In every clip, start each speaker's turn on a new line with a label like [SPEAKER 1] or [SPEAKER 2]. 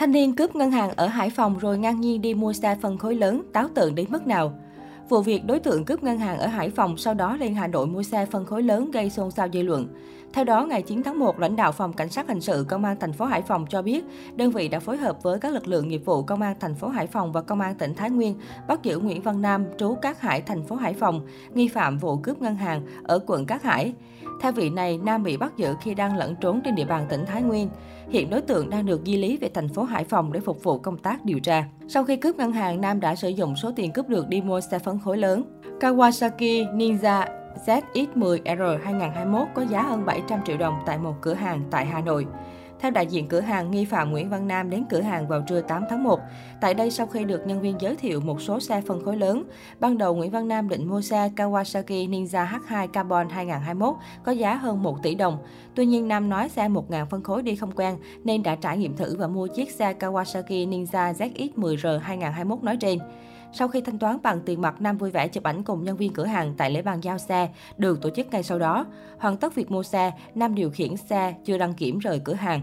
[SPEAKER 1] Thanh niên cướp ngân hàng ở Hải Phòng rồi ngang nhiên đi mua xe phân khối lớn, táo tợn đến mức nào? Vụ việc đối tượng cướp ngân hàng ở Hải Phòng sau đó lên Hà Nội mua xe phân khối lớn gây xôn xao dư luận. Theo đó, ngày 9 tháng 1, lãnh đạo phòng cảnh sát hình sự công an thành phố Hải Phòng cho biết, đơn vị đã phối hợp với các lực lượng nghiệp vụ công an thành phố Hải Phòng và công an tỉnh Thái Nguyên bắt giữ Nguyễn Văn Nam, trú Cát Hải, thành phố Hải Phòng, nghi phạm vụ cướp ngân hàng ở quận Cát Hải. Theo vị này, Nam bị bắt giữ khi đang lẫn trốn trên địa bàn tỉnh Thái Nguyên. Hiện đối tượng đang được di lý về thành phố Hải Phòng để phục vụ công tác điều tra. Sau khi cướp ngân hàng, Nam đã sử dụng số tiền cướp được đi mua xe phân khối lớn. Kawasaki Ninja ZX10R 2021 có giá hơn 700 triệu đồng tại một cửa hàng tại Hà Nội. Theo đại diện cửa hàng, nghi phạm Nguyễn Văn Nam đến cửa hàng vào trưa 8 tháng 1. Tại đây, sau khi được nhân viên giới thiệu một số xe phân khối lớn, ban đầu Nguyễn Văn Nam định mua xe Kawasaki Ninja H2 Carbon 2021 có giá hơn 1 tỷ đồng. Tuy nhiên, Nam nói xe 1.000 phân khối đi không quen nên đã trải nghiệm thử và mua chiếc xe Kawasaki Ninja ZX10R 2021 nói trên. Sau khi thanh toán bằng tiền mặt, Nam vui vẻ chụp ảnh cùng nhân viên cửa hàng tại lễ bàn giao xe, được tổ chức ngay sau đó. Hoàn tất việc mua xe, Nam điều khiển xe chưa đăng kiểm rời cửa hàng.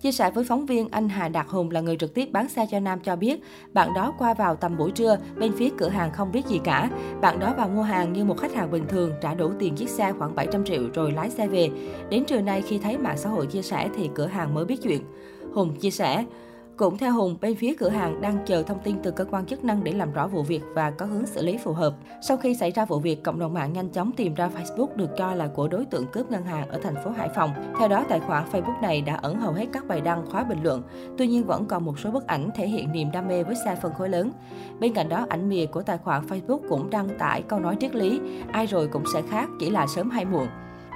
[SPEAKER 1] Chia sẻ với phóng viên, anh Hà Đạt Hùng là người trực tiếp bán xe cho Nam cho biết, bạn đó qua vào tầm buổi trưa, bên phía cửa hàng không biết gì cả. Bạn đó vào mua hàng như một khách hàng bình thường, trả đủ tiền chiếc xe khoảng 700 triệu rồi lái xe về. Đến trưa nay khi thấy mạng xã hội chia sẻ thì cửa hàng mới biết chuyện. Hùng chia sẻ, cũng theo Hùng, bên phía cửa hàng đang chờ thông tin từ cơ quan chức năng để làm rõ vụ việc và có hướng xử lý phù hợp. Sau khi xảy ra vụ việc, cộng đồng mạng nhanh chóng tìm ra Facebook được cho là của đối tượng cướp ngân hàng ở thành phố Hải Phòng. Theo đó, tài khoản Facebook này đã ẩn hầu hết các bài đăng khóa bình luận. Tuy nhiên vẫn còn một số bức ảnh thể hiện niềm đam mê với xe phân khối lớn. Bên cạnh đó, ảnh mìa của tài khoản Facebook cũng đăng tải câu nói triết lý, ai rồi cũng sẽ khác, chỉ là sớm hay muộn.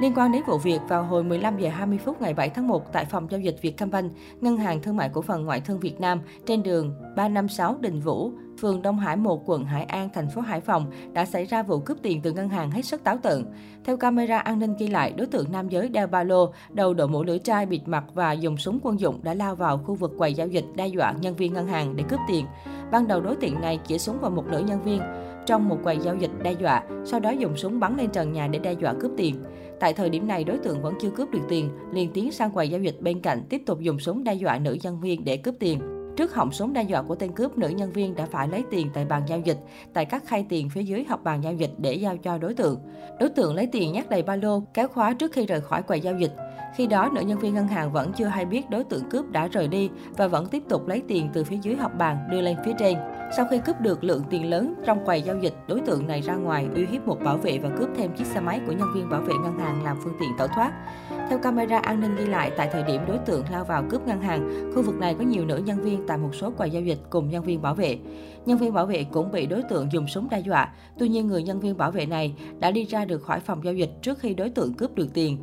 [SPEAKER 1] Liên quan đến vụ việc, vào hồi 15 giờ 20 phút ngày 7 tháng 1 tại phòng giao dịch Vietcombank, Ngân hàng Thương mại Cổ phần Ngoại thương Việt Nam trên đường 356 Đình Vũ, phường Đông Hải 1, quận Hải An, thành phố Hải Phòng đã xảy ra vụ cướp tiền từ ngân hàng hết sức táo tợn. Theo camera an ninh ghi lại, đối tượng nam giới đeo ba lô, đầu đội mũ lưỡi trai bịt mặt và dùng súng quân dụng đã lao vào khu vực quầy giao dịch đe dọa nhân viên ngân hàng để cướp tiền. Ban đầu đối tượng này chỉ súng vào một nữ nhân viên trong một quầy giao dịch đe dọa, sau đó dùng súng bắn lên trần nhà để đe dọa cướp tiền. Tại thời điểm này, đối tượng vẫn chưa cướp được tiền, liền tiến sang quầy giao dịch bên cạnh tiếp tục dùng súng đe dọa nữ nhân viên để cướp tiền. Trước họng súng đe dọa của tên cướp, nữ nhân viên đã phải lấy tiền tại bàn giao dịch, tại các khay tiền phía dưới học bàn giao dịch để giao cho đối tượng. Đối tượng lấy tiền nhắc đầy ba lô, kéo khóa trước khi rời khỏi quầy giao dịch. Khi đó, nữ nhân viên ngân hàng vẫn chưa hay biết đối tượng cướp đã rời đi và vẫn tiếp tục lấy tiền từ phía dưới học bàn đưa lên phía trên. Sau khi cướp được lượng tiền lớn trong quầy giao dịch, đối tượng này ra ngoài uy hiếp một bảo vệ và cướp thêm chiếc xe máy của nhân viên bảo vệ ngân hàng làm phương tiện tẩu thoát. Theo camera an ninh ghi lại, tại thời điểm đối tượng lao vào cướp ngân hàng, khu vực này có nhiều nữ nhân viên tại một số quầy giao dịch cùng nhân viên bảo vệ. Nhân viên bảo vệ cũng bị đối tượng dùng súng đe dọa. Tuy nhiên, người nhân viên bảo vệ này đã đi ra được khỏi phòng giao dịch trước khi đối tượng cướp được tiền.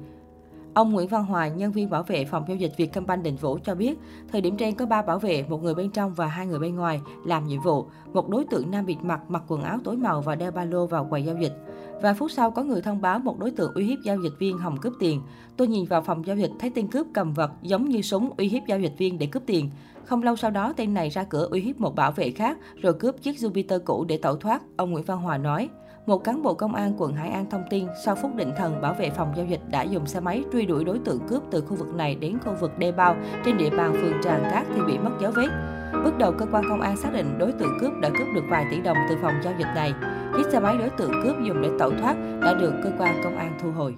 [SPEAKER 1] Ông Nguyễn Văn Hoài, nhân viên bảo vệ phòng giao dịch Vietcombank Định Vũ cho biết, thời điểm trên có 3 bảo vệ, một người bên trong và hai người bên ngoài làm nhiệm vụ. Một đối tượng nam bịt mặt, mặc quần áo tối màu và đeo ba lô vào quầy giao dịch. Vài phút sau có người thông báo một đối tượng uy hiếp giao dịch viên hòng cướp tiền. Tôi nhìn vào phòng giao dịch thấy tên cướp cầm vật giống như súng uy hiếp giao dịch viên để cướp tiền. Không lâu sau đó, tên này ra cửa uy hiếp một bảo vệ khác rồi cướp chiếc Jupiter cũ để tẩu thoát, ông Nguyễn Văn Hòa nói. Một cán bộ công an quận Hải An thông tin, sau phút định thần, bảo vệ phòng giao dịch đã dùng xe máy truy đuổi đối tượng cướp từ khu vực này đến khu vực đê bao trên địa bàn phường Tràng Cát thì bị mất dấu vết. Bước đầu, cơ quan công an xác định đối tượng cướp đã cướp được vài tỷ đồng từ phòng giao dịch này. Chiếc xe máy đối tượng cướp dùng để tẩu thoát đã được cơ quan công an thu hồi.